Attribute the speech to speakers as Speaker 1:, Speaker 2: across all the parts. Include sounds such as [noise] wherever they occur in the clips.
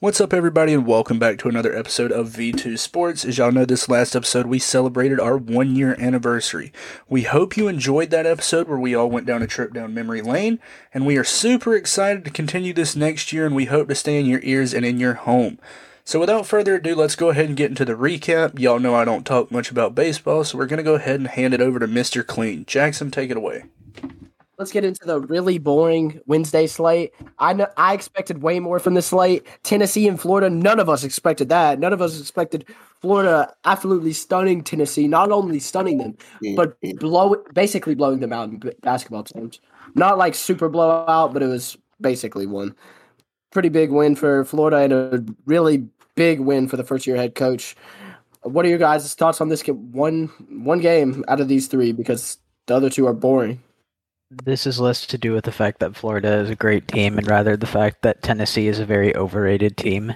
Speaker 1: What's up, everybody, and welcome back to another episode of V2 Sports. As y'all know, this last episode we celebrated our one year anniversary. We hope you enjoyed that episode where we all went down a trip down memory lane, and we are super excited to continue this next year, and we hope to stay in your ears and in your home. So, without further ado, let's go ahead and get into the recap. Y'all know I don't talk much about baseball, so we're going to go ahead and hand it over to Mr. Clean. Jackson, take it away
Speaker 2: let's get into the really boring Wednesday slate. I know I expected way more from the slate. Tennessee and Florida, none of us expected that. None of us expected Florida absolutely stunning Tennessee, not only stunning them, mm-hmm. but blow basically blowing them out in basketball terms. Not like super blowout, but it was basically one. Pretty big win for Florida and a really big win for the first year head coach. What are your guys' thoughts on this one one game out of these three? Because the other two are boring
Speaker 3: this is less to do with the fact that Florida is a great team and rather the fact that Tennessee is a very overrated team.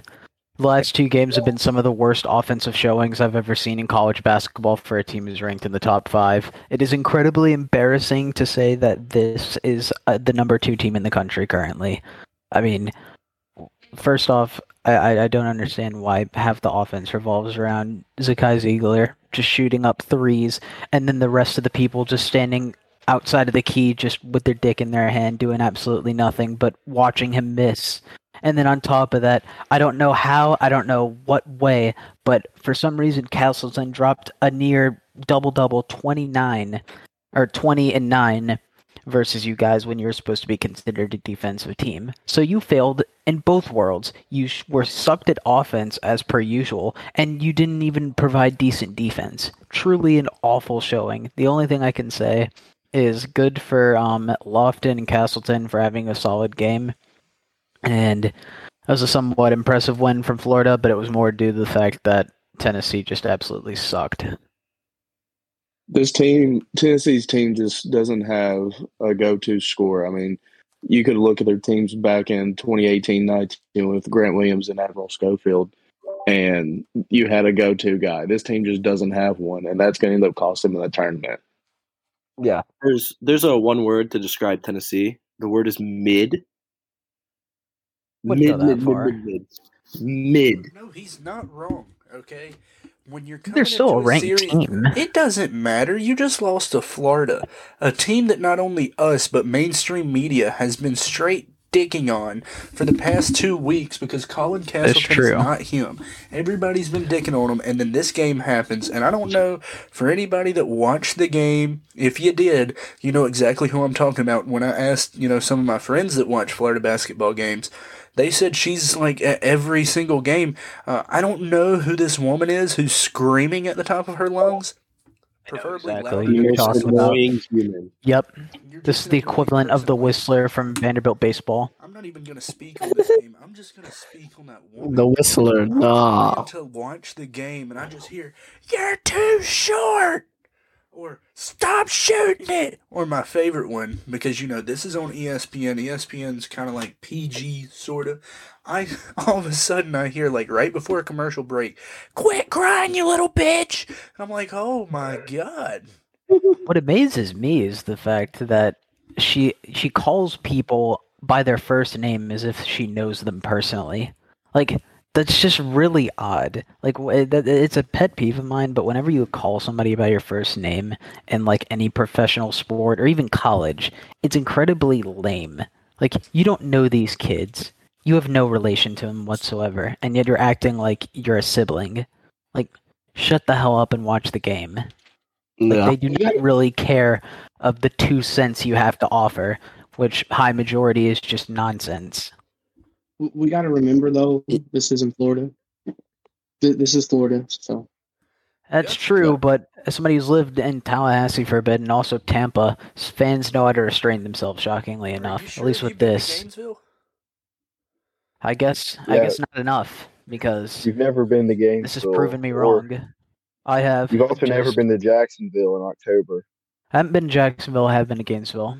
Speaker 3: The last two games have been some of the worst offensive showings I've ever seen in college basketball for a team who's ranked in the top five. It is incredibly embarrassing to say that this is uh, the number two team in the country currently. I mean, first off, I, I don't understand why half the offense revolves around Zakai Zeigler just shooting up threes, and then the rest of the people just standing outside of the key just with their dick in their hand doing absolutely nothing but watching him miss. And then on top of that, I don't know how, I don't know what way, but for some reason Castleton dropped a near double double 29 or 20 and 9 versus you guys when you're supposed to be considered a defensive team. So you failed in both worlds. You were sucked at offense as per usual, and you didn't even provide decent defense. Truly an awful showing. The only thing I can say is good for um, Lofton and Castleton for having a solid game. And that was a somewhat impressive win from Florida, but it was more due to the fact that Tennessee just absolutely sucked.
Speaker 4: This team, Tennessee's team, just doesn't have a go-to score. I mean, you could look at their teams back in 2018-19 with Grant Williams and Admiral Schofield, and you had a go-to guy. This team just doesn't have one, and that's going to end up costing them the tournament.
Speaker 5: Yeah. There's there's a one word to describe Tennessee. The word is mid.
Speaker 3: Mid, mid, mid,
Speaker 4: mid, mid,
Speaker 1: No, he's not wrong. Okay. When you're
Speaker 3: they're still a ranked
Speaker 1: series,
Speaker 3: team.
Speaker 1: It doesn't matter. You just lost to Florida, a team that not only us but mainstream media has been straight dicking on for the past two weeks because Colin Castleton's not him. Everybody's been dicking on him, and then this game happens. And I don't know for anybody that watched the game, if you did, you know exactly who I'm talking about. When I asked, you know, some of my friends that watch Florida basketball games, they said she's like at every single game. Uh, I don't know who this woman is who's screaming at the top of her lungs. Preferably
Speaker 3: exactly.
Speaker 1: louder.
Speaker 3: You're talking about.
Speaker 4: human.
Speaker 3: Yep. This is the equivalent of the Whistler from Vanderbilt baseball.
Speaker 1: I'm not even gonna speak on this game. I'm just gonna speak on that woman.
Speaker 2: The Whistler, nah.
Speaker 1: to watch the game, and I just hear "You're too short," or "Stop shooting it," or my favorite one because you know this is on ESPN. ESPN's kind of like PG sort of. I [laughs] all of a sudden I hear like right before a commercial break, "Quit crying, you little bitch!" I'm like, "Oh my god!"
Speaker 3: What amazes me is the fact that she she calls people by their first name as if she knows them personally. Like that's just really odd. Like it's a pet peeve of mine. But whenever you call somebody by your first name in like any professional sport or even college, it's incredibly lame. Like you don't know these kids. You have no relation to them whatsoever, and yet you're acting like you're a sibling. Like shut the hell up and watch the game. Like
Speaker 2: Yeah.
Speaker 3: they do not really care of the two cents you have to offer, which high majority is just nonsense.
Speaker 6: We- We got to remember though, this isn't Florida. This is Florida, so
Speaker 3: That's
Speaker 1: Yeah,
Speaker 3: true,
Speaker 1: yeah.
Speaker 3: but as somebody who's lived in Tallahassee for a bit and also Tampa, fans know how to restrain themselves. Shockingly enough,
Speaker 1: sure
Speaker 3: at least with this, I guess. I guess not enough because
Speaker 4: You've never been to Gainesville.
Speaker 3: this has proven me wrong. I have.
Speaker 4: You've also never been to Jacksonville in October.
Speaker 3: I haven't been to Jacksonville. I have been to Gainesville,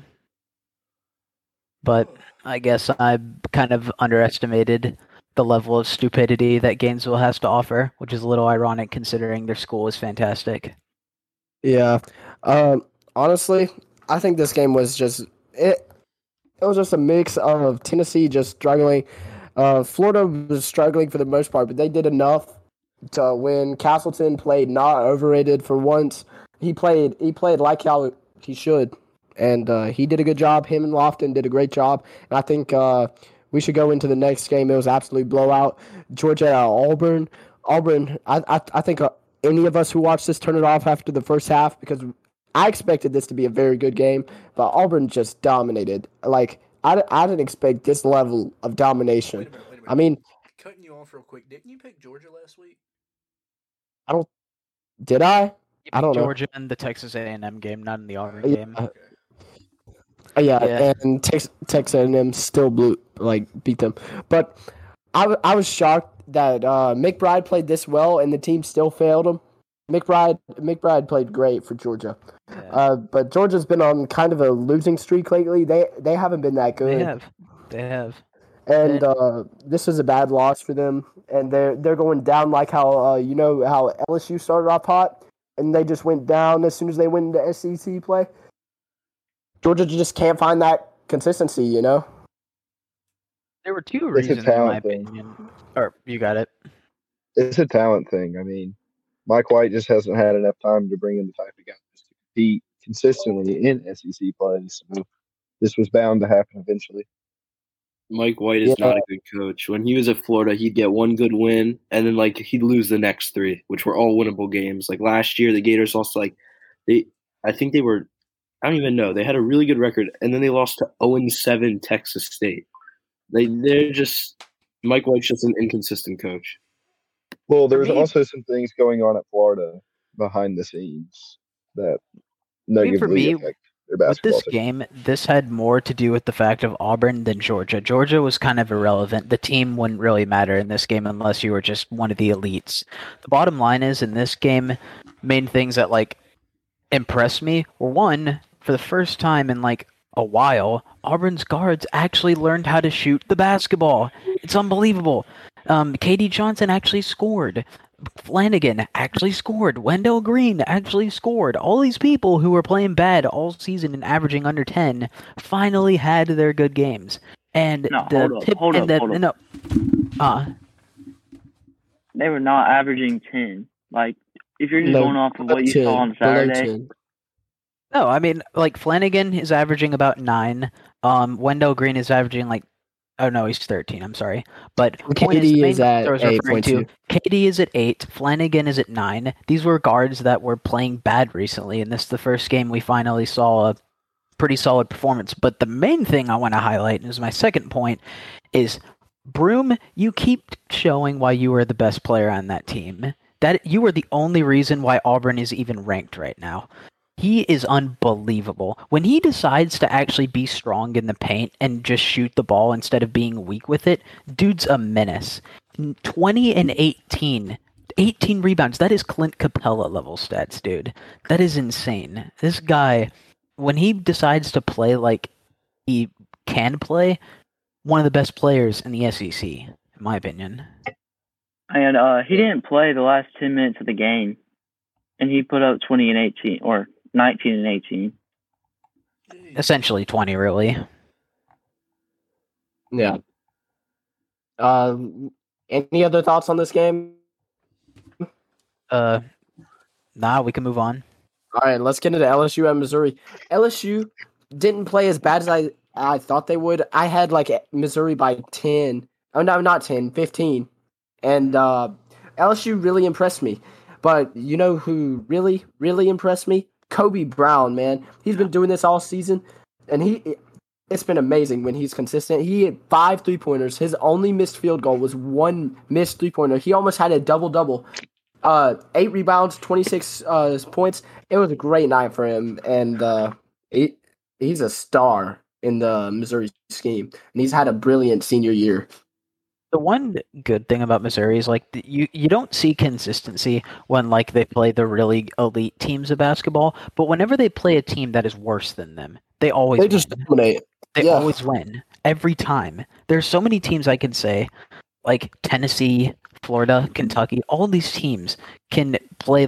Speaker 3: but I guess I kind of underestimated the level of stupidity that Gainesville has to offer, which is a little ironic considering their school is fantastic.
Speaker 2: Yeah. Um, honestly, I think this game was just it. It was just a mix of Tennessee just struggling. Uh, Florida was struggling for the most part, but they did enough to win. Castleton played not overrated for once. He played he played like how he should, and uh, he did a good job. Him and Lofton did a great job, and I think uh, we should go into the next game. It was absolute blowout. Georgia at Auburn. Auburn. I I, I think uh, any of us who watched this turn it off after the first half because I expected this to be a very good game, but Auburn just dominated. Like I, I didn't expect this level of domination. Wait a minute, wait a minute. I mean,
Speaker 1: cutting you off real quick. Didn't you pick Georgia last week?
Speaker 2: I don't. Did I? I don't
Speaker 3: Georgia
Speaker 2: know.
Speaker 3: in the Texas A&M game, not in the Auburn yeah. game.
Speaker 2: Uh, yeah, yeah, and Texas Texas A&M still blew like beat them, but I, I was shocked that uh, McBride played this well and the team still failed him. McBride McBride played great for Georgia, yeah. uh, but Georgia's been on kind of a losing streak lately. They they haven't been that good.
Speaker 3: They have, they have,
Speaker 2: and uh, this was a bad loss for them. And they're they're going down like how uh, you know how LSU started off hot, and they just went down as soon as they went into SEC play. Georgia just can't find that consistency, you know.
Speaker 3: There were two reasons, in my thing. opinion. Or you got it.
Speaker 7: It's a talent thing. I mean, Mike White just hasn't had enough time to bring in the type of guys to compete consistently in SEC play. So this was bound to happen eventually.
Speaker 5: Mike White is yeah. not a good coach. When he was at Florida, he'd get one good win, and then like he'd lose the next three, which were all winnable games. Like last year, the Gators lost like they, I think they were, I don't even know. They had a really good record, and then they lost to zero oh seven Texas State. They they're just Mike White's just an inconsistent coach.
Speaker 7: Well, there's also some things going on at Florida behind the scenes that negatively for me, affect their basketball.
Speaker 3: With this team. game, this had more to do with the fact of Auburn than Georgia. Georgia was kind of irrelevant. The team wouldn't really matter in this game unless you were just one of the elites. The bottom line is in this game, main things that like impressed me were one, for the first time in like a while, Auburn's guards actually learned how to shoot the basketball. It's unbelievable. Um, KD Johnson actually scored. Flanigan actually scored. Wendell Green actually scored. All these people who were playing bad all season and averaging under 10 finally had their good games. And
Speaker 8: no,
Speaker 3: the
Speaker 8: hold
Speaker 3: tip,
Speaker 8: up, hold
Speaker 3: and
Speaker 8: up, hold
Speaker 3: no, uh,
Speaker 8: they were not averaging 10. Like, if you're just no, going off of what you 10, saw on Saturday.
Speaker 3: No, I mean, like Flanigan is averaging about nine. Um, Wendell Green is averaging like Oh no, he's thirteen. I'm sorry, but
Speaker 2: KD is, is at eight point two.
Speaker 3: KD is at eight. Flanigan is at nine. These were guards that were playing bad recently, and this is the first game we finally saw a pretty solid performance. But the main thing I want to highlight, and is my second point, is Broome. You keep showing why you are the best player on that team. That you are the only reason why Auburn is even ranked right now. He is unbelievable. When he decides to actually be strong in the paint and just shoot the ball instead of being weak with it, dude's a menace. 20 and 18. 18 rebounds. That is Clint Capela level stats, dude. That is insane. This guy, when he decides to play like he can play, one of the best players in the SEC, in my opinion.
Speaker 8: And uh, he didn't play the last 10 minutes of the game, and he put up 20 and 18, or 19 and 18.
Speaker 3: Essentially 20, really.
Speaker 2: Yeah. Um, any other thoughts on this game?
Speaker 3: Uh, nah, we can move on.
Speaker 2: All right, let's get into LSU and Missouri. LSU didn't play as bad as I, I thought they would. I had like Missouri by 10. Oh, no, not 10, 15. And uh, LSU really impressed me. But you know who really, really impressed me? Kobe Brown, man. He's been doing this all season, and he it's been amazing when he's consistent. He hit five three pointers. His only missed field goal was one missed three pointer. He almost had a double double. Uh, eight rebounds, twenty six uh, points. It was a great night for him, and uh, he, he's a star in the Missouri scheme, and he's had a brilliant senior year
Speaker 3: the one good thing about Missouri is like you you don't see consistency when like they play the really elite teams of basketball, but whenever they play a team that is worse than them, they always
Speaker 2: they just dominate.
Speaker 3: They yeah. always win every time. There's so many teams I can say, like Tennessee, Florida, Kentucky. All these teams can play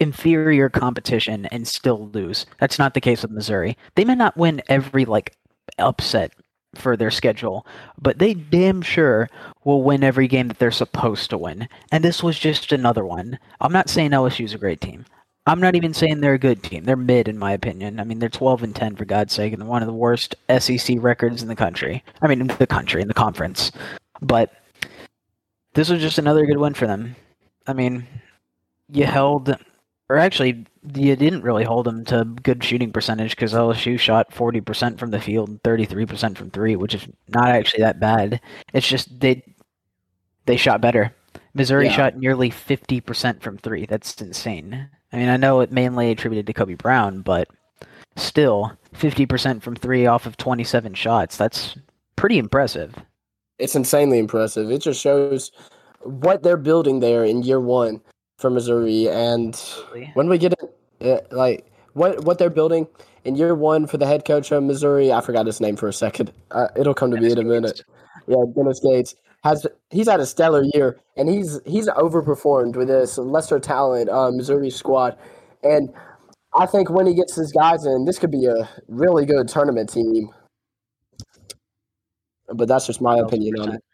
Speaker 3: inferior competition and still lose. That's not the case with Missouri. They may not win every like upset for their schedule, but they damn sure will win every game that they're supposed to win. And this was just another one. I'm not saying LSU's a great team. I'm not even saying they're a good team. They're mid, in my opinion. I mean, they're 12 and 10 for God's sake, and one of the worst SEC records in the country. I mean, in the country, in the conference. But this was just another good win for them. I mean, you held, or actually, you didn't really hold them to good shooting percentage because LSU shot 40% from the field, and 33% from three, which is not actually that bad. It's just they they shot better. Missouri yeah. shot nearly 50% from three. That's insane. I mean, I know it mainly attributed to Kobe Brown, but still, 50% from three off of 27 shots. That's pretty impressive.
Speaker 2: It's insanely impressive. It just shows what they're building there in year one for Missouri. And Absolutely. when we get it, like, what, what they're building in year one for the head coach of Missouri, I forgot his name for a second. Uh, it'll come to Dennis me in a minute. Yeah, Dennis Gates has he's had a stellar year, and he's he's overperformed with this lesser talent uh, Missouri squad, and I think when he gets his guys in, this could be a really good tournament team. But that's just my opinion on it.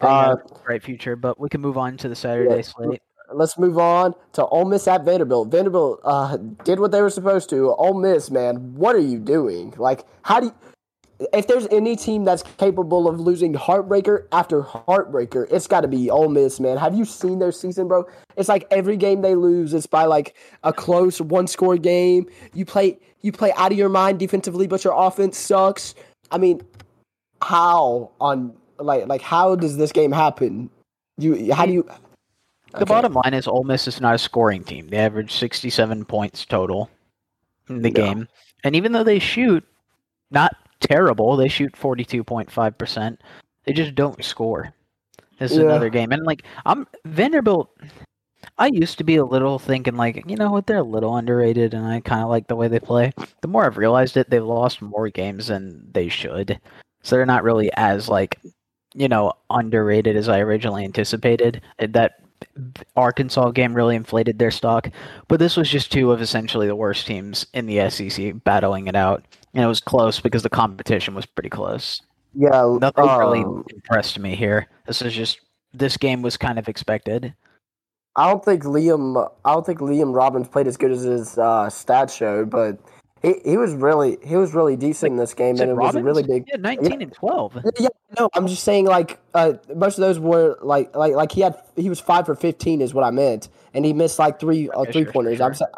Speaker 3: Uh, bright future, but we can move on to the Saturday yeah, slate.
Speaker 2: Let's move on to Ole Miss at Vanderbilt. Vanderbilt uh, did what they were supposed to. Ole Miss, man, what are you doing? Like, how do you? if there's any team that's capable of losing heartbreaker after heartbreaker, it's got to be Ole Miss, man. Have you seen their season, bro? It's like every game they lose, it's by like a close one-score game. You play, you play out of your mind defensively, but your offense sucks. I mean, how on like like how does this game happen? You how do you?
Speaker 3: The bottom line is Ole Miss is not a scoring team. They average 67 points total in the yeah. game, and even though they shoot not terrible. They shoot 42.5%. They just don't score. This is yeah. another game. And like I'm Vanderbilt I used to be a little thinking like, you know what, they're a little underrated and I kind of like the way they play. The more I've realized it, they've lost more games than they should. So they're not really as like, you know, underrated as I originally anticipated. That Arkansas game really inflated their stock, but this was just two of essentially the worst teams in the SEC battling it out and it was close because the competition was pretty close.
Speaker 2: Yeah,
Speaker 3: nothing um, really impressed me here. This is just this game was kind of expected.
Speaker 2: I don't think Liam. I don't think Liam Robbins played as good as his uh, stats showed, but he, he was really he was really decent in this game, and it Robbins? was a really big.
Speaker 3: Yeah, nineteen yeah. and twelve.
Speaker 2: Yeah, no, I'm just saying like uh, most of those were like like like he had he was five for fifteen is what I meant, and he missed like three uh, three sure, pointers. Sure. I'm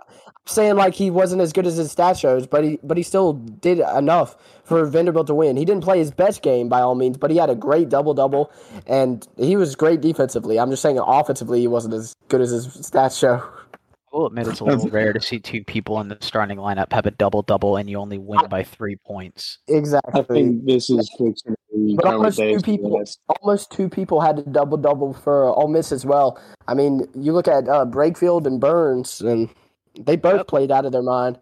Speaker 2: saying like he wasn't as good as his stat shows, but he but he still did enough for Vanderbilt to win. He didn't play his best game by all means, but he had a great double double, and he was great defensively. I'm just saying offensively he wasn't as good as his stats show.
Speaker 3: I will admit it's a [laughs] little rare to see two people in the starting lineup have a double double and you only win by three points.
Speaker 2: Exactly.
Speaker 4: I think this is
Speaker 2: but almost two people, almost two people had a double double for Ole Miss as well. I mean, you look at uh, Brakefield and Burns, and they both yep. played out of their mind,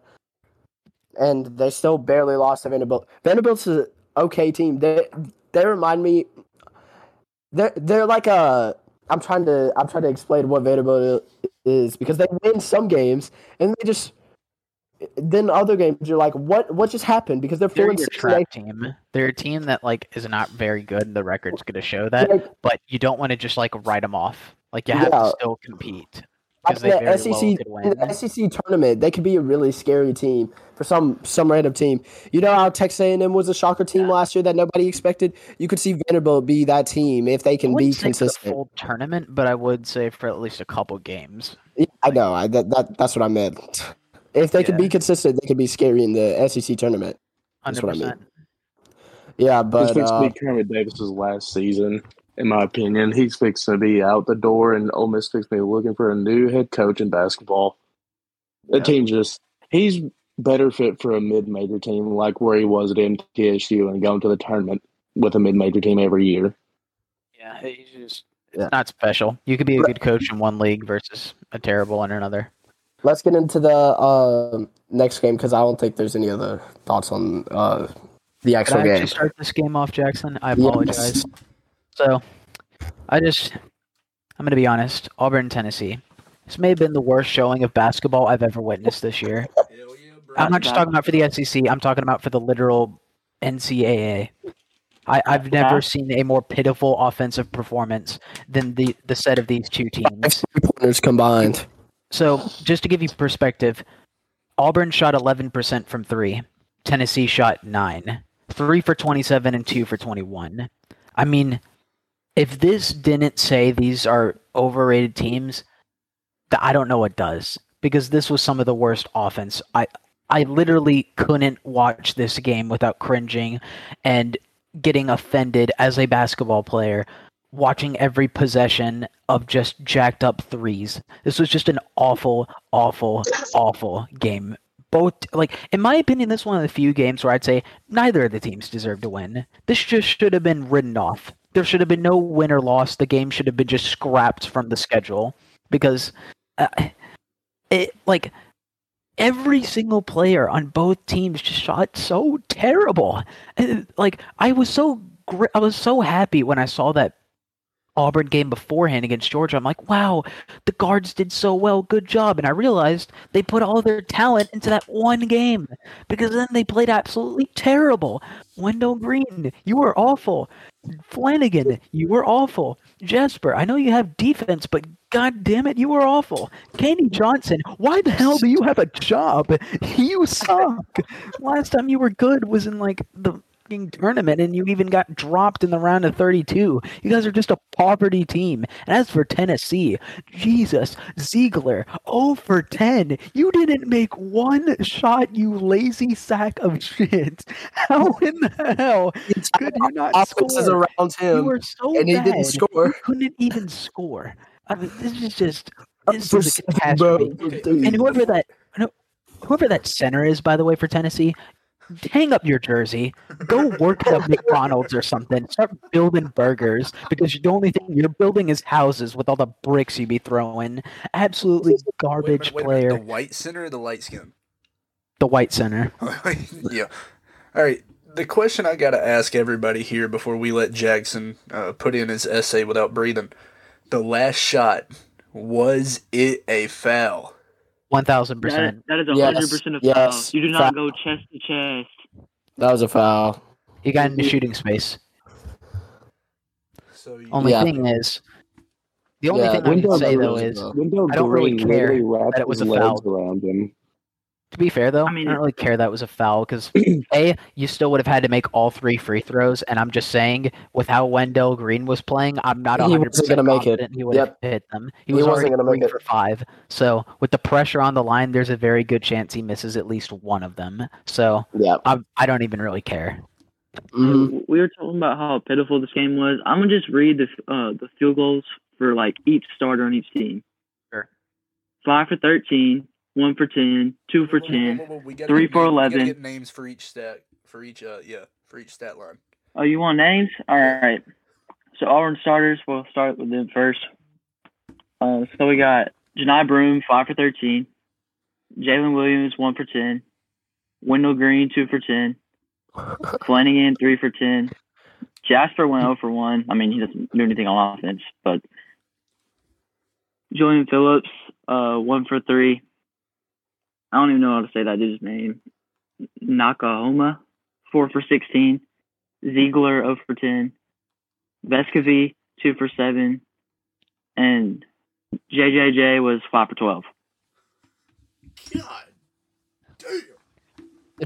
Speaker 2: and they still barely lost to Vanderbilt. Vanderbilt's an okay team. They they remind me. They're they're like a. I'm trying to I'm trying to explain what Vanderbilt is because they win some games and they just then other games you're like what what just happened? Because they're,
Speaker 3: they're your trap team. They're a team that like is not very good and the record's going to show that like, but you don't want to just like write them off. Like you have yeah. to still compete
Speaker 2: because the SEC well the SEC tournament, they could be a really scary team for some some random team. You know how Texas A&M was a shocker team yeah. last year that nobody expected. You could see Vanderbilt be that team if they can be consistent. full
Speaker 3: tournament, but I would say for at least a couple games.
Speaker 2: Yeah, I know. I, that, that that's what I meant. If they yeah. could be consistent, they could be scary in the SEC tournament. That's 100%. what I mean. Yeah, but
Speaker 4: this uh, be Kermit Davis's last season in my opinion. He's fixing to be out the door, and Ole Miss fixing to be looking for a new head coach in basketball. The yeah. team just he's better fit for a mid-major team like where he was at MTSU and going to the tournament with a mid-major team every year.
Speaker 3: Yeah, he's just it's yeah. not special. You could be a good coach in one league versus a terrible in another.
Speaker 2: Let's get into the uh, next game because I don't think there's any other thoughts on uh, the actual Can I game.
Speaker 3: Start this game off, Jackson. I apologize. Yes. So, I just, I'm going to be honest. Auburn, Tennessee. This may have been the worst showing of basketball I've ever witnessed this year. Yeah, I'm not just talking about for the SEC. I'm talking about for the literal NCAA. I, I've never seen a more pitiful offensive performance than the, the set of these two teams.
Speaker 2: Pointers combined.
Speaker 3: So, just to give you perspective, Auburn shot 11% from three. Tennessee shot nine. Three for 27 and two for 21. I mean, if this didn't say these are overrated teams, I don't know what does. Because this was some of the worst offense. I I literally couldn't watch this game without cringing and getting offended as a basketball player watching every possession of just jacked up threes. This was just an awful, awful, awful game. Both, like, in my opinion, this is one of the few games where I'd say neither of the teams deserve to win. This just should have been written off. There should have been no win or loss. The game should have been just scrapped from the schedule because uh, it, like, every single player on both teams just shot so terrible. And, like, I was so I was so happy when I saw that Auburn game beforehand against Georgia, I'm like, wow, the guards did so well. Good job. And I realized they put all their talent into that one game because then they played absolutely terrible. Wendell Green, you were awful. Flanigan, you were awful. Jasper, I know you have defense, but god damn it, you were awful. Kane Johnson, why the hell do you have a job? [laughs] You suck. Last time you were good was in like the tournament and you even got dropped in the round of 32. You guys are just a poverty team. And as for Tennessee, Jesus, Zeigler, 0 for 10. You didn't make one shot, you lazy sack of [laughs] shit. How in the hell it's could you not
Speaker 2: Offenses
Speaker 3: score?
Speaker 2: around him,
Speaker 3: You were so
Speaker 2: and he
Speaker 3: bad.
Speaker 2: didn't score.
Speaker 3: You couldn't even score. I mean, this is just this is a catastrophe. And whoever that no, whoever that center is, by the way, for Tennessee, hang up your jersey, go work at McDonald's or something, start building burgers because the only thing you're building is houses with all the bricks you be throwing. Absolutely
Speaker 1: Wait
Speaker 3: garbage
Speaker 1: wait a
Speaker 3: player.
Speaker 1: The white center or the light skin?
Speaker 3: The white center. [laughs]
Speaker 1: yeah. All right. The question I got to ask everybody here before we let Jackson uh, put in his essay without breathing. The last shot, was it a foul?
Speaker 3: One thousand percent.
Speaker 8: that is a
Speaker 2: Yes,
Speaker 8: hundred percent a
Speaker 2: yes,
Speaker 8: foul. You do not
Speaker 2: foul.
Speaker 8: go chest to chest.
Speaker 2: That was a foul.
Speaker 3: He got into shooting space.
Speaker 1: So you,
Speaker 3: Only
Speaker 2: Yeah.
Speaker 3: thing is, the only
Speaker 2: Yeah,
Speaker 3: thing I
Speaker 4: Wendell
Speaker 3: can say though is,
Speaker 2: a-
Speaker 4: Wendell
Speaker 3: I don't really care that it was a foul.
Speaker 4: around him.
Speaker 3: To be fair though,
Speaker 8: I
Speaker 3: I,
Speaker 8: mean,
Speaker 3: don't really care that was a foul because [clears throat] a you still would have had to make all three free throws, and I'm just saying with how Wendell Green was playing, I'm not 100 percent
Speaker 2: gonna make it.
Speaker 3: confident he would
Speaker 2: Yep.
Speaker 3: have hit them. He
Speaker 2: He
Speaker 3: was
Speaker 2: wasn't
Speaker 3: already
Speaker 2: gonna make it.
Speaker 3: for five. So with the pressure on the line, there's a very good chance he misses at least one of them. So
Speaker 2: Yeah.
Speaker 3: I I don't even really care.
Speaker 2: hmm
Speaker 8: We were talking about how pitiful this game was. I'm gonna just read the uh, the field goals for like each starter on each team.
Speaker 3: Sure.
Speaker 8: Five for 13, one for 10, two for 10.
Speaker 1: We gotta
Speaker 8: three
Speaker 1: get
Speaker 8: for
Speaker 1: names- we gotta
Speaker 8: 11.
Speaker 1: get names for each stat, for each, uh, yeah, for each stat line.
Speaker 8: Oh, you want names? All right. So Auburn starters. We'll start with them first. Uh, so we got Janai Broome, five for 13. Jaylin Williams, one for 10. Wendell Green, two for 10. [laughs] Flanigan, three for 10. Jasper went 0 for 1. I mean, he doesn't do anything on offense, but Julian Phillips, uh, one for 3. I don't even know how to say that dude's name. Nakahoma, four for 16. Zeigler 0 for 10. Vescovi 2 for 7. And JJJ was 5 for 12.
Speaker 1: God damn.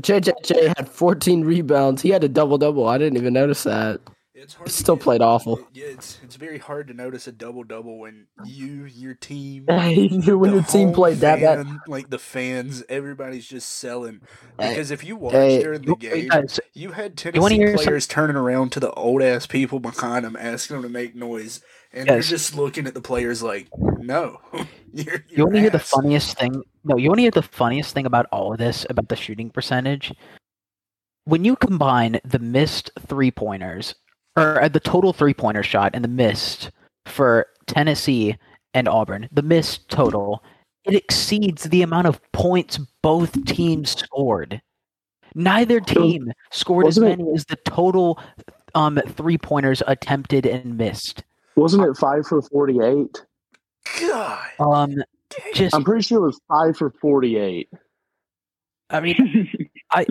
Speaker 2: JJJ had 14 rebounds. He had a double double. I didn't even notice that.
Speaker 1: It's hard.
Speaker 2: Still
Speaker 1: get-
Speaker 2: played awful.
Speaker 1: Yeah, it's it's very hard to notice a double double when you, your team, [laughs]
Speaker 2: knew when your team played that bad.
Speaker 1: like the fans, everybody's just selling.
Speaker 2: Hey,
Speaker 1: Because if you watch
Speaker 2: hey,
Speaker 1: during the game,
Speaker 3: Guys,
Speaker 1: you had
Speaker 3: You
Speaker 1: Tennessee
Speaker 3: some-
Speaker 1: players turning around to the old ass people behind them, asking them to make noise, and
Speaker 3: Yes.
Speaker 1: you're just looking at the players like, no, [laughs] you're,
Speaker 3: You want to hear the funniest thing? No, you want to hear the funniest thing about all of this about the shooting percentage? When you combine the missed three pointers, or uh, the total three pointer shot and the missed for Tennessee and Auburn, the missed total, it exceeds the amount of points both teams scored. Neither team scored as
Speaker 4: wasn't it-
Speaker 3: many as the total um, three pointers attempted and missed.
Speaker 4: Wasn't it five for forty-eight?
Speaker 1: God,
Speaker 3: Um, just
Speaker 4: I'm pretty sure it was five for forty-eight.
Speaker 3: I mean, I,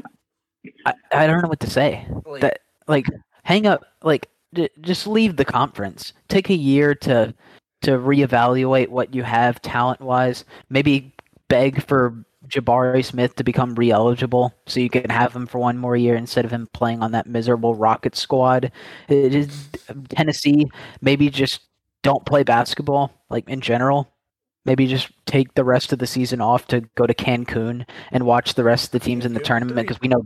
Speaker 3: I don't know what to say.
Speaker 1: like,
Speaker 3: That like hang up like d- just leave the conference. Take a year to to reevaluate what you have talent wise. Maybe beg for Jabari Smith to become re-eligible, so you can have him for one more year instead of him playing on that miserable Rocket squad. It is Tennessee. Maybe just don't play basketball, like in general. Maybe just take the rest of the season off to go to Cancun and watch the rest of the teams in the tournament because we know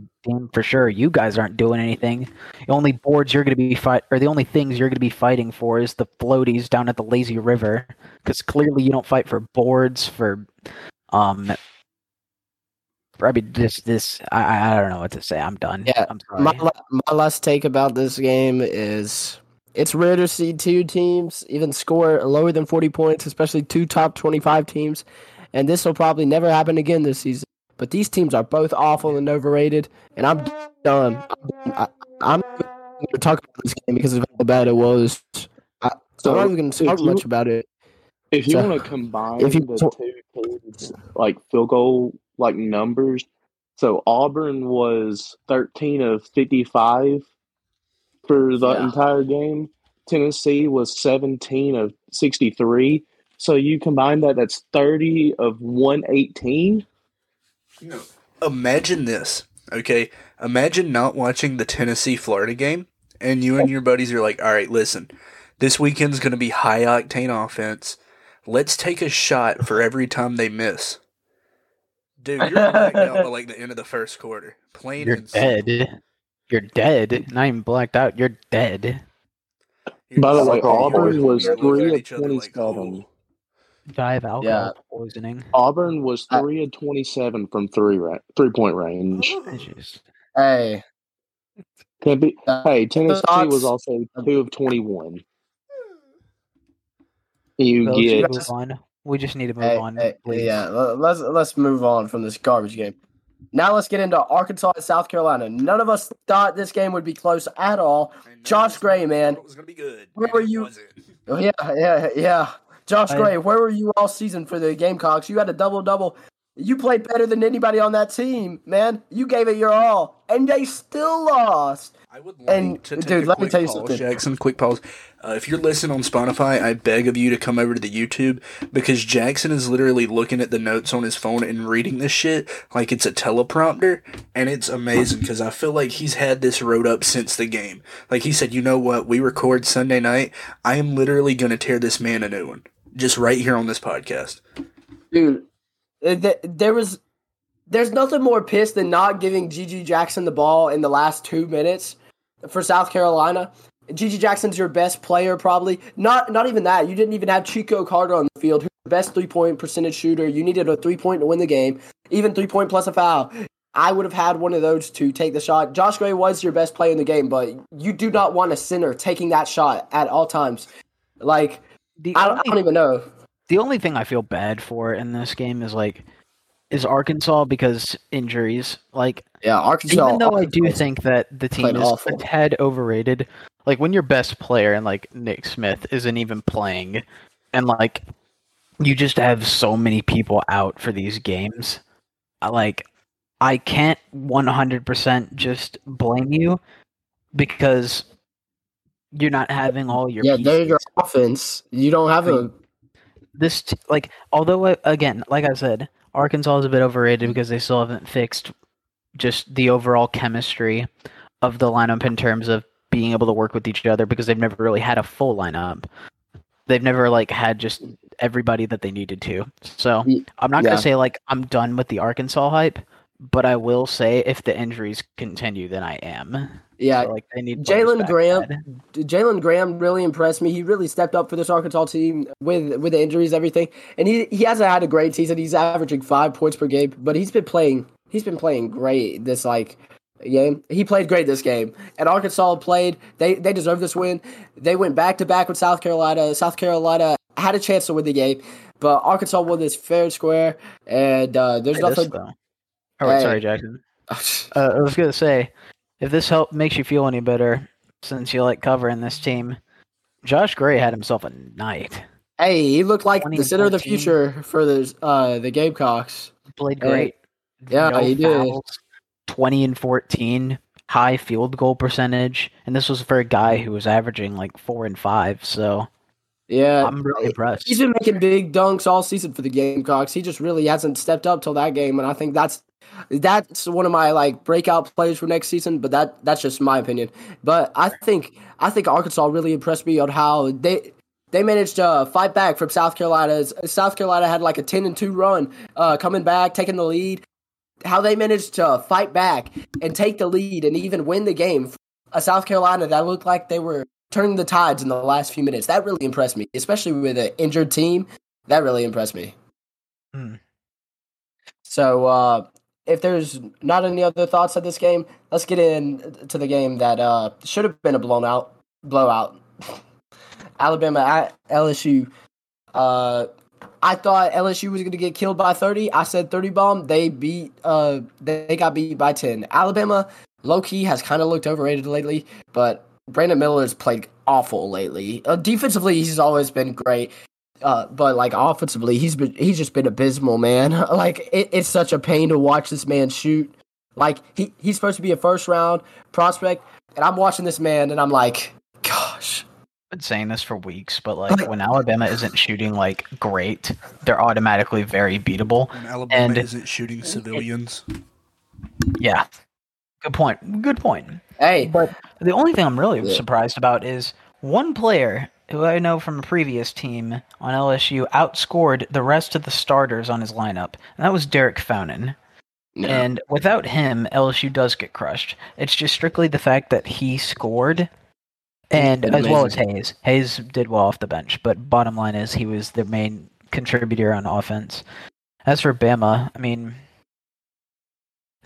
Speaker 3: for sure you guys aren't doing anything. The only boards you're going to be fight or the only things you're going to be fighting for is the floaties down at the lazy river because clearly you don't fight for boards for um I mean, this, this, I, I don't know what to say. I'm done.
Speaker 2: Yeah,
Speaker 3: I'm sorry.
Speaker 2: My, my last take about this game is it's rare to see two teams even score lower than 40 points, especially two top 25 teams. And this will probably never happen again this season. But these teams are both awful and overrated. And I'm done. I, I'm going to talk about this game because of how bad it was. I, so I'm not even going to talk much about it.
Speaker 4: If you
Speaker 2: So,
Speaker 4: want to combine
Speaker 2: if you-
Speaker 4: the two teams, like field goal like numbers, so Auburn was thirteen of fifty-five for the
Speaker 2: Yeah.
Speaker 4: entire game. Tennessee was seventeen of sixty-three. So you combine that, that's thirty of one eighteen.
Speaker 1: You know, imagine this, okay? Imagine not watching the Tennessee Florida game, and you and your buddies are like, all right, listen, this weekend's going to be high octane offense. Let's take a shot for every time they miss. Dude, you're blacked out by like the end of the first quarter. Plain
Speaker 3: You're
Speaker 1: and simple.
Speaker 3: dead. You're dead. Not even blacked out. You're dead.
Speaker 1: You're
Speaker 4: By the way, Auburn was three of
Speaker 1: each other like,
Speaker 4: twenty-seven.
Speaker 3: Die of alcohol
Speaker 2: Yeah.
Speaker 3: poisoning.
Speaker 4: Auburn was three of twenty-seven from three ra- three-point range.
Speaker 2: Hey,
Speaker 4: can't be,
Speaker 2: Uh,
Speaker 4: hey, Tennessee
Speaker 2: thoughts?
Speaker 4: was also two of twenty-one. You
Speaker 3: Well,
Speaker 4: get
Speaker 3: move on. We just need to move
Speaker 2: hey,
Speaker 3: on.
Speaker 2: hey, yeah. Let's let's move on from this garbage game. Now let's get into Arkansas and South Carolina. None of us thought this game would be close at all. Josh Gray, man.
Speaker 1: It was going to be good.
Speaker 2: Where were you- Oh, yeah, yeah, yeah. Josh Gray, where were you all season for the Gamecocks? You had a double double. You played better than anybody on that team, man. You gave it your all, and they still lost.
Speaker 1: I would like
Speaker 2: And,
Speaker 1: to take
Speaker 2: dude,
Speaker 1: a
Speaker 2: let me
Speaker 1: quick
Speaker 2: tell you
Speaker 1: pause,
Speaker 2: something.
Speaker 1: Jackson. Quick pause. Uh, if you're listening on Spotify, I beg of you to come over to the YouTube because Jackson is literally looking at the notes on his phone and reading this shit like it's a teleprompter, and it's amazing because I feel like he's had this wrote up since the game. Like he said, you know what? We record Sunday night. I am literally gonna tear this man a new one just right here on this podcast.
Speaker 2: dude. Uh, th- There was, there's nothing more pissed than not giving GG Jackson the ball in the last two minutes for South Carolina. GG Jackson's your best player, probably. Not, not even that. You didn't even have Chico Carter on the field, who's the best three point percentage shooter. You needed a three point to win the game, even three point plus a foul. I would have had one of those to take the shot. Josh Gray was your best player in the game, but you do not want a center taking that shot at all times. Like I don't, I don't even know.
Speaker 3: The only thing I feel bad for in this game is like is Arkansas because injuries. Like
Speaker 2: Yeah, Arkansas.
Speaker 3: even though I do think that the team is
Speaker 2: awful.
Speaker 3: a tad overrated, like when your best player and like Nick Smith isn't even playing, and like you just have so many people out for these games, I, like I can't one hundred percent just blame you because you're not having all your
Speaker 2: yeah,
Speaker 3: pieces
Speaker 2: they're your offense. You don't have a
Speaker 3: this like although uh, again like i said arkansas is a bit overrated because they still haven't fixed just the overall chemistry of the lineup in terms of being able to work with each other because they've never really had a full lineup they've never like had just everybody that they needed to so I'm not
Speaker 2: yeah.
Speaker 3: gonna say like i'm done with the arkansas hype but i will say if the injuries continue then i am
Speaker 2: yeah.
Speaker 3: So, like they need
Speaker 2: Jalen Graham. Jalen Graham really impressed me. He really stepped up for this Arkansas team with with the injuries, everything, and he he hasn't had a great season. He's averaging five points per game, but he's been playing. He's been playing great this like game. He played great this game, and Arkansas played. They they deserve this win. They went back to back with South Carolina. South Carolina had a chance to win the game, but Arkansas won this fair and square. And uh, there's
Speaker 3: this,
Speaker 2: nothing.
Speaker 3: though. Oh
Speaker 2: Hey.
Speaker 3: sorry jackson [laughs] Uh, I was gonna say, if this help makes you feel any better, since you like covering this team, Josh Gray had himself a night.
Speaker 2: Hey, he looked like the center of the future for the uh the Gamecocks.
Speaker 3: Played
Speaker 2: Hey,
Speaker 3: great.
Speaker 2: yeah, he did.
Speaker 3: Twenty and fourteen. high field goal percentage, and this was for a guy who was averaging like four and five. So
Speaker 2: yeah,
Speaker 3: I'm really impressed.
Speaker 2: He's been making big dunks all season for the Gamecocks. He just really hasn't stepped up till that game, and I think that's that's one of my like breakout players for next season. But that that's just my opinion. But I think I think Arkansas really impressed me on how they they managed to fight back from South Carolina. South Carolina had like a ten and two run, uh, coming back, taking the lead. How they managed to fight back and take the lead and even win the game. A South Carolina that looked like they were turning the tides in the last few minutes. That really impressed me, especially with an injured team. That really impressed me.
Speaker 3: Hmm.
Speaker 2: So, uh, if there's not any other thoughts of this game, let's get into the game that uh, should have been a blown out blowout. [laughs] Alabama at LSU. Uh, I thought LSU was going to get killed by 30. I said 30 bomb. They beat. Uh, they got beat by 10. Alabama, low key, has kind of looked overrated lately, but Brandon Miller's played awful lately. Uh, defensively, he's always been great. Uh, but like offensively, he's been he's just been abysmal, man. [laughs] like it, it's such a pain to watch this man shoot. Like he he's supposed to be a first round prospect, and I'm watching this man, and I'm like, gosh.
Speaker 3: I've been saying this for weeks, but like when Alabama isn't shooting like great, they're automatically very beatable.
Speaker 1: When Alabama and, isn't shooting civilians.
Speaker 3: Yeah, good point. Good point.
Speaker 2: Hey,
Speaker 3: but the only thing I'm really yeah. surprised about is one player who I know from a previous team on LSU outscored the rest of the starters on his lineup, and that was Derek Fountain. No. And without him, LSU does get crushed. It's just strictly the fact that he scored, and as well as Hayes. Hayes did well off the bench, but bottom line is he was the main contributor on offense. As for Bama, I mean,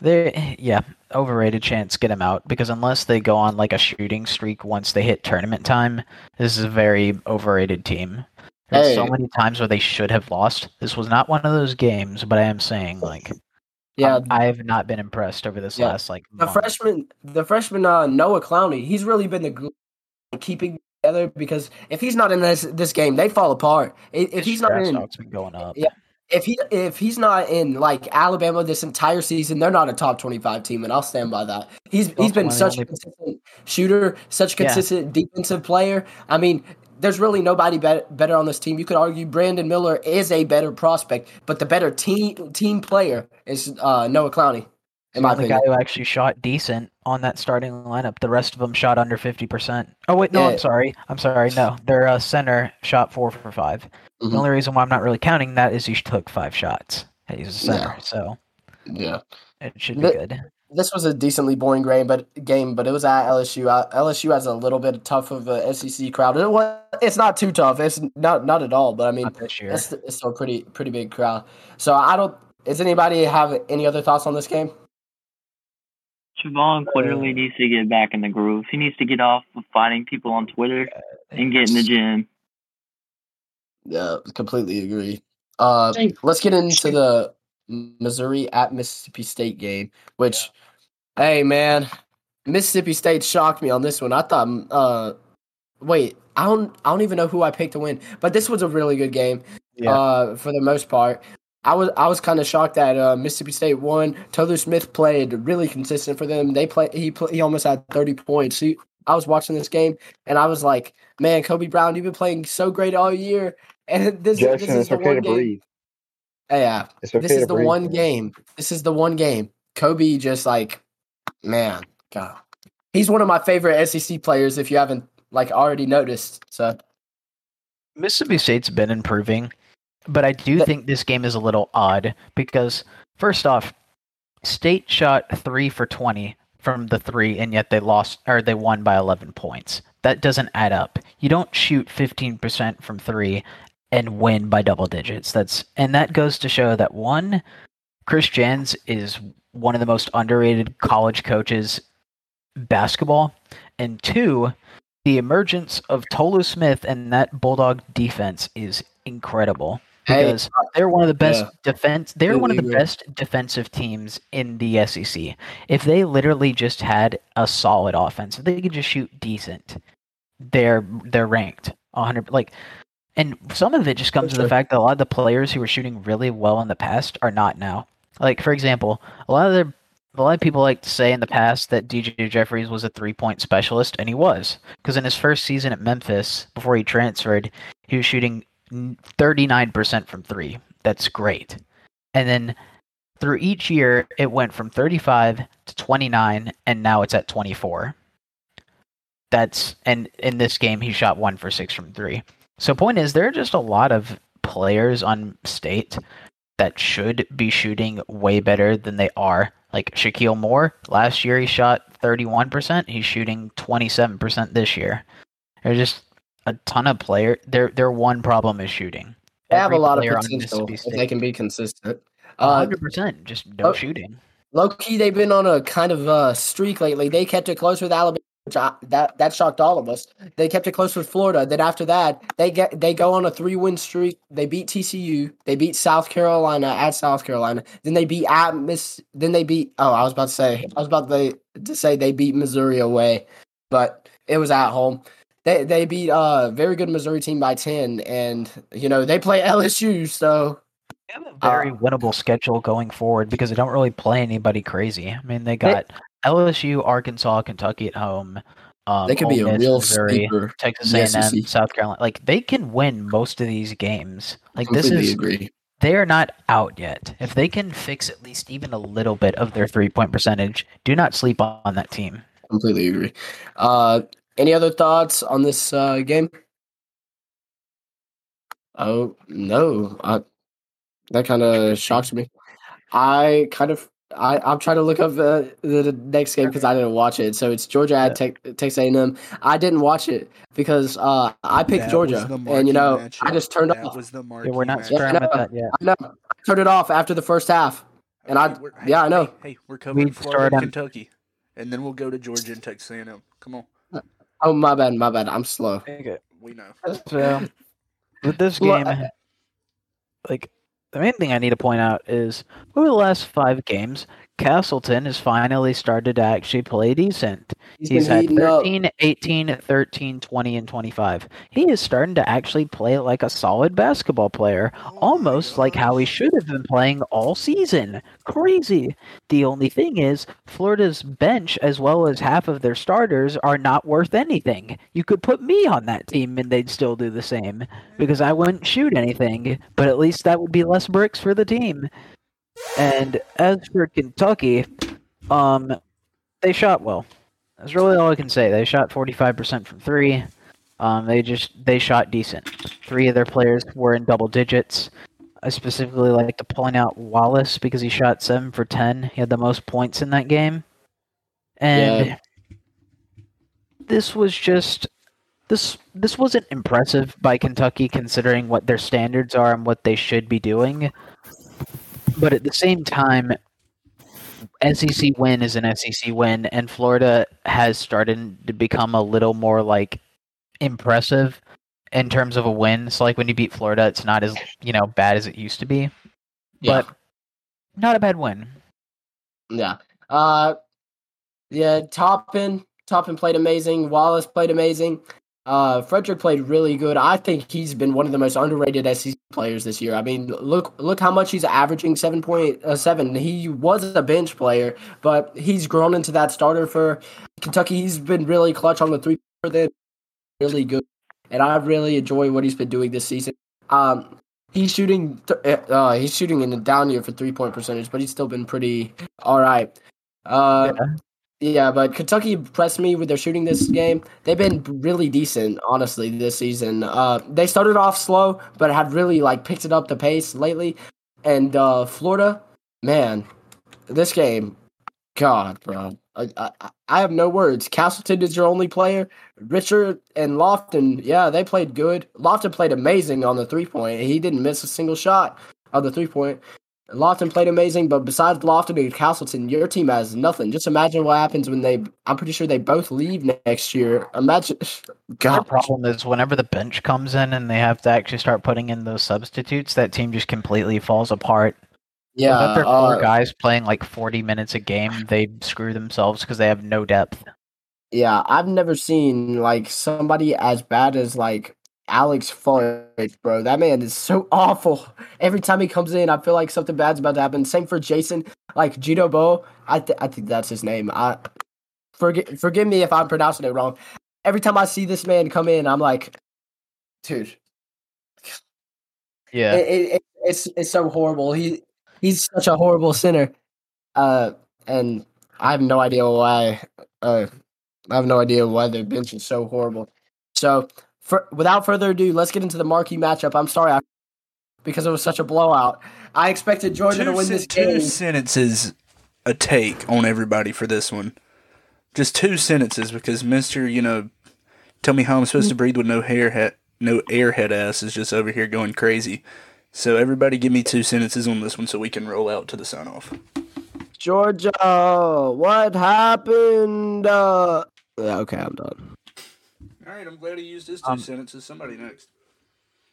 Speaker 3: they yeah, overrated chance get them out because unless they go on like a shooting streak once they hit tournament time, this is a very overrated team. There's hey. so many times where they should have lost. This was not one of those games, but I am saying like yeah, I have not been impressed over this yeah. last like
Speaker 2: the month. freshman, the freshman uh, Noah Clowney. He's really been the keeping together because if he's not in this this game, they fall apart. If, if he's not in,
Speaker 3: been going up.
Speaker 2: Yeah, if he if he's not in like Alabama this entire season, they're not a top twenty five team, and I'll stand by that. He's he's been such a consistent shooter, such consistent yeah. defensive player. I mean, there's really nobody better, better on this team. You could argue Brandon Miller is a better prospect, but the better team team player is uh, Noah Clowney.
Speaker 3: In my the guy who actually shot decent on that starting lineup. The rest of them shot under fifty percent. Oh wait, no, yeah. I'm sorry. I'm sorry. No, their uh, center shot four for 5 mm-hmm. The only reason why I'm not really counting that is he took five shots. He's a center, yeah. so
Speaker 2: yeah,
Speaker 3: it should be good.
Speaker 2: This was a decently boring game, but game, but it was at LSU. Uh, LSU has a little bit tough of a SEC crowd. It was, it's not too tough. It's not not at all. But I mean, it's, it's still a pretty pretty big crowd. So I don't. Does anybody have any other thoughts on this game?
Speaker 8: Javon clearly needs to get back in the groove. He needs to get off of fighting people on Twitter and get in the gym.
Speaker 2: Yeah, completely agree. Uh, let's get into the Missouri at Mississippi State game, which, hey man, Mississippi State shocked me on this one. I thought, uh, wait, I don't, I don't even know who I picked to win, but this was a really good game. Yeah. Uh, for the most part, I was I was kind of shocked that uh, Mississippi State won. Tolu Smith played really consistent for them. They play he play, he almost had thirty points. He, I was watching this game and I was like, man, Kobe Brown, you've been playing so great all year, [laughs] and this, Jackson, this is the okay one game. Breathe. Yeah, okay this is the breathe, one man. game. This is the one game. Kobe just like, man, God, he's one of my favorite SEC players. If you haven't like already noticed, so
Speaker 3: Mississippi State's been improving. But I do think this game is a little odd because, first off, State shot three for 20 from the three, and yet they lost or they won by 11 points. That doesn't add up. You don't shoot 15% from three and win by double digits. That's and that goes to show that one, Chris Jans is one of the most underrated college coaches basketball, and two, the emergence of Tolu Smith and that Bulldog defense is incredible because hey, they're one of the best yeah. defense. They're one of the best defensive teams in the SEC. If they literally just had a solid offense, if they could just shoot decent, they're they're ranked 100. Like, and some of it just comes to the fact that a lot of the players who were shooting really well in the past are not now. Like for example, a lot of the a lot of people like to say in the past that DJ Jeffries was a three point specialist, and he was. Because in his first season at Memphis, before he transferred, he was shooting 39% from three. That's great. And then through each year, it went from 35 to 29, and now it's at 24. That's and in this game he shot one for six from three. So point is, there are just a lot of players on state that should be shooting way better than they are. Like Shakeel Moore, last year he shot 31%. He's shooting 27% this year. There's just a ton of players. Their their one problem is shooting.
Speaker 2: They have a lot of potential if they can be consistent.
Speaker 3: Uh, 100%, just no oh, shooting.
Speaker 2: Low key, they've been on a kind of uh, streak lately. They kept it close with Alabama which I, that that shocked all of us. They kept it close with Florida. Then after that, they get they go on a three win streak. They beat TCU. They beat South Carolina at South Carolina. Then they beat Ole Miss. Then they beat. Oh, I was about to say. I was about to, to say they beat Missouri away, but it was at home. They they beat a very good Missouri team by ten, and you know they play LSU. So
Speaker 3: they have a very uh, winnable schedule going forward because they don't really play anybody crazy. I mean, they got. They, LSU, Arkansas, Kentucky at home. Um,
Speaker 2: they could be a Miss, real Missouri,
Speaker 3: Texas A&M, South Carolina. Like they can win most of these games. Like this is
Speaker 2: agree.
Speaker 3: they are not out yet. If they can fix at least even a little bit of their three point percentage, do not sleep on that team.
Speaker 2: Completely agree. Uh, any other thoughts on this uh, game? Oh no, I, that kind of shocks me. I kind of I, I'm trying to look up uh, the, the next game because I didn't watch it. So it's Georgia at Tech, Texas A&M. I didn't watch it because uh, I picked that Georgia, and you know matchup. I just turned that off.
Speaker 3: Was the yeah, we're not yeah, with that yet.
Speaker 2: I know. I turned it off after the first half, and I hey, yeah I know.
Speaker 1: Hey, hey we're coming we Florida, Kentucky, and then we'll go to Georgia and Texas A&M. Come on.
Speaker 2: Oh my bad, my bad. I'm slow.
Speaker 3: Okay.
Speaker 1: We know.
Speaker 3: So with this game, like the main thing I need to point out is over the last five games, Castleton has finally started to actually play decent. He's, He's had 13, up. 18, 13, 20, and 25. He is starting to actually play like a solid basketball player, oh almost like how he should have been playing all season. Crazy. The only thing is, Florida's bench, as well as half of their starters, are not worth anything. You could put me on that team and they'd still do the same because I wouldn't shoot anything, but at least that would be less bricks for the team. And as for Kentucky, um, they shot well. That's really all I can say. They shot 45% from three. Um, they just they shot decent. Three of their players were in double digits. I specifically like to point out Wallace because he shot seven for ten. He had the most points in that game. And yeah. this was just this this wasn't impressive by Kentucky considering what their standards are and what they should be doing. But at the same time, SEC win is an SEC win, and Florida has started to become a little more like impressive in terms of a win. So like when you beat Florida, it's not as you know bad as it used to be, yeah. but not a bad win.
Speaker 2: Yeah. Uh, yeah. Toppin, Toppin played amazing. Wallace played amazing. Uh, Fredrick played really good. I think he's been one of the most underrated SEC players this year. I mean, look look how much he's averaging seven point uh, seven. He was a bench player, but he's grown into that starter for Kentucky. He's been really clutch on the three. They're really good, and I really enjoy what he's been doing this season. Um, he's shooting th- uh, uh he's shooting in the down year for three point percentage, but he's still been pretty all right. Uh, yeah. Yeah, but Kentucky impressed me with their shooting this game. They've been really decent, honestly, this season. Uh, they started off slow, but had really like picked it up the pace lately. And uh, Florida, man, this game, God, bro, I, I, I have no words. Castleton is your only player. Richard and Lofton, yeah, they played good. Lofton played amazing on the three point. He didn't miss a single shot on the three point. Lofton played amazing, but besides Lofton and Castleton, your team has nothing. Just imagine what happens when they. I'm pretty sure they both leave next year. Imagine. [laughs]
Speaker 3: God. The problem is whenever the bench comes in and they have to actually start putting in those substitutes, that team just completely falls apart.
Speaker 2: Yeah,
Speaker 3: if they're four uh, guys playing like 40 minutes a game, they screw themselves because they have no depth.
Speaker 2: Yeah, I've never seen like somebody as bad as like Alex Fudge, bro. That man is so [laughs] awful. Every time he comes in, I feel like something bad's about to happen. Same for Jason, like Jitoboh. I th- I think that's his name. I forgive forgive me if I'm pronouncing it wrong. Every time I see this man come in, I'm like, dude.
Speaker 3: Yeah,
Speaker 2: it, it, it, it's it's so horrible. He he's such a horrible sinner, uh, and I have no idea why. Uh, I have no idea why the bench is so horrible. So, for, without further ado, let's get into the marquee matchup. I'm sorry, I, because it was such a blowout. I expected Georgia
Speaker 1: two
Speaker 2: to win this
Speaker 1: two
Speaker 2: game.
Speaker 1: sentences a take on everybody for this one. Just two sentences because Mister, you know, tell me how I'm supposed to breathe with no hair hat, no airhead ass is just over here going crazy. So everybody, give me two sentences on this one so we can roll out to the sign off.
Speaker 2: Georgia, what happened? Uh, yeah, okay, I'm done.
Speaker 1: All right, I'm glad he used his two
Speaker 3: Um,
Speaker 1: sentences. Somebody next.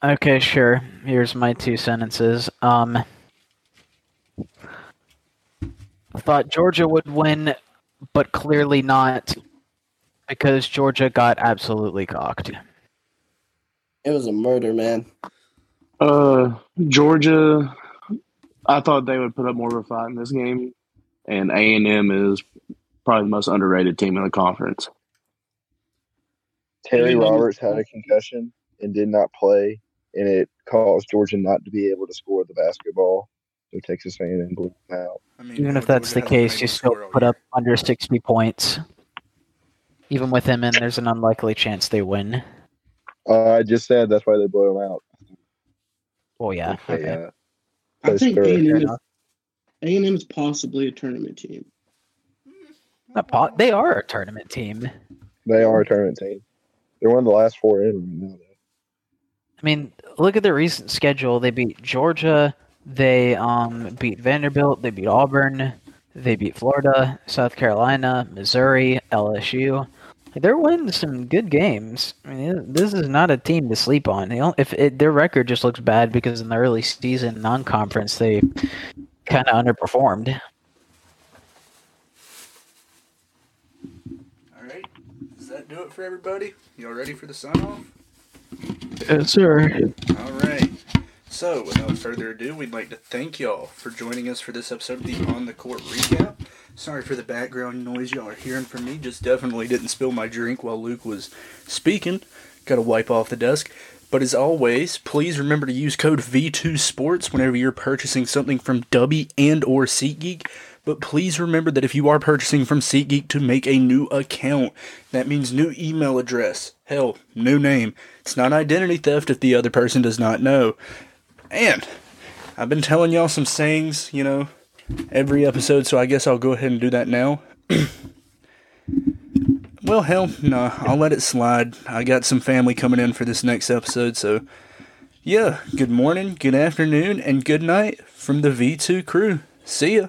Speaker 3: Okay, sure. Here's my two sentences. Um, thought Georgia would win, but clearly not, because Georgia got absolutely cocked.
Speaker 2: It was a murder, man.
Speaker 4: Uh, Georgia, I thought they would put up more of a fight in this game, and A and M is probably the most underrated team in the conference.
Speaker 7: Terry Roberts had a concussion and did not play, and it caused Georgia not to be able to score the basketball. So Texas A&M blew them out.
Speaker 1: I mean,
Speaker 3: Even if that's the case,
Speaker 1: been
Speaker 3: you
Speaker 1: able
Speaker 3: still put up under 60 points. Even with him in, there's an unlikely chance they win.
Speaker 7: Uh, I just said that's why they blew them out.
Speaker 3: Oh, yeah.
Speaker 7: Okay,
Speaker 3: Okay.
Speaker 7: uh,
Speaker 6: I think. A&M is. A and M is possibly a tournament team.
Speaker 3: Po- They are a tournament team.
Speaker 7: they are a tournament team. They're one of the last four in right now. Though.
Speaker 3: I mean, look at the recent schedule. They beat Georgia. They um, beat Vanderbilt. They beat Auburn. They beat Florida, South Carolina, Missouri, LSU. They're winning some good games. I mean, this is not a team to sleep on. If it, their record just looks bad because in the early season non-conference they kind of underperformed.
Speaker 1: All right, does that do it for everybody? Y'all ready for the sign off?
Speaker 3: Yes, sir.
Speaker 1: All right. So, without further ado, we'd like to thank y'all for joining us for this episode of the On the Court Recap. Sorry for the background noise y'all are hearing from me. Just definitely didn't spill my drink while Luke was speaking. Got to wipe off the desk. But as always, please remember to use code V2 Sports whenever you're purchasing something from Dubby and or SeatGeek. But please remember that if you are purchasing from SeatGeek to make a new account, that means new email address. Hell, new name. It's not identity theft if the other person does not know. And I've been telling y'all some sayings, you know, every episode, so I guess I'll go ahead and do that now. [clears throat] well, hell, no, I'll let it slide. I got some family coming in for this next episode, so yeah, good morning, good afternoon, and good night from the V2 crew. See ya.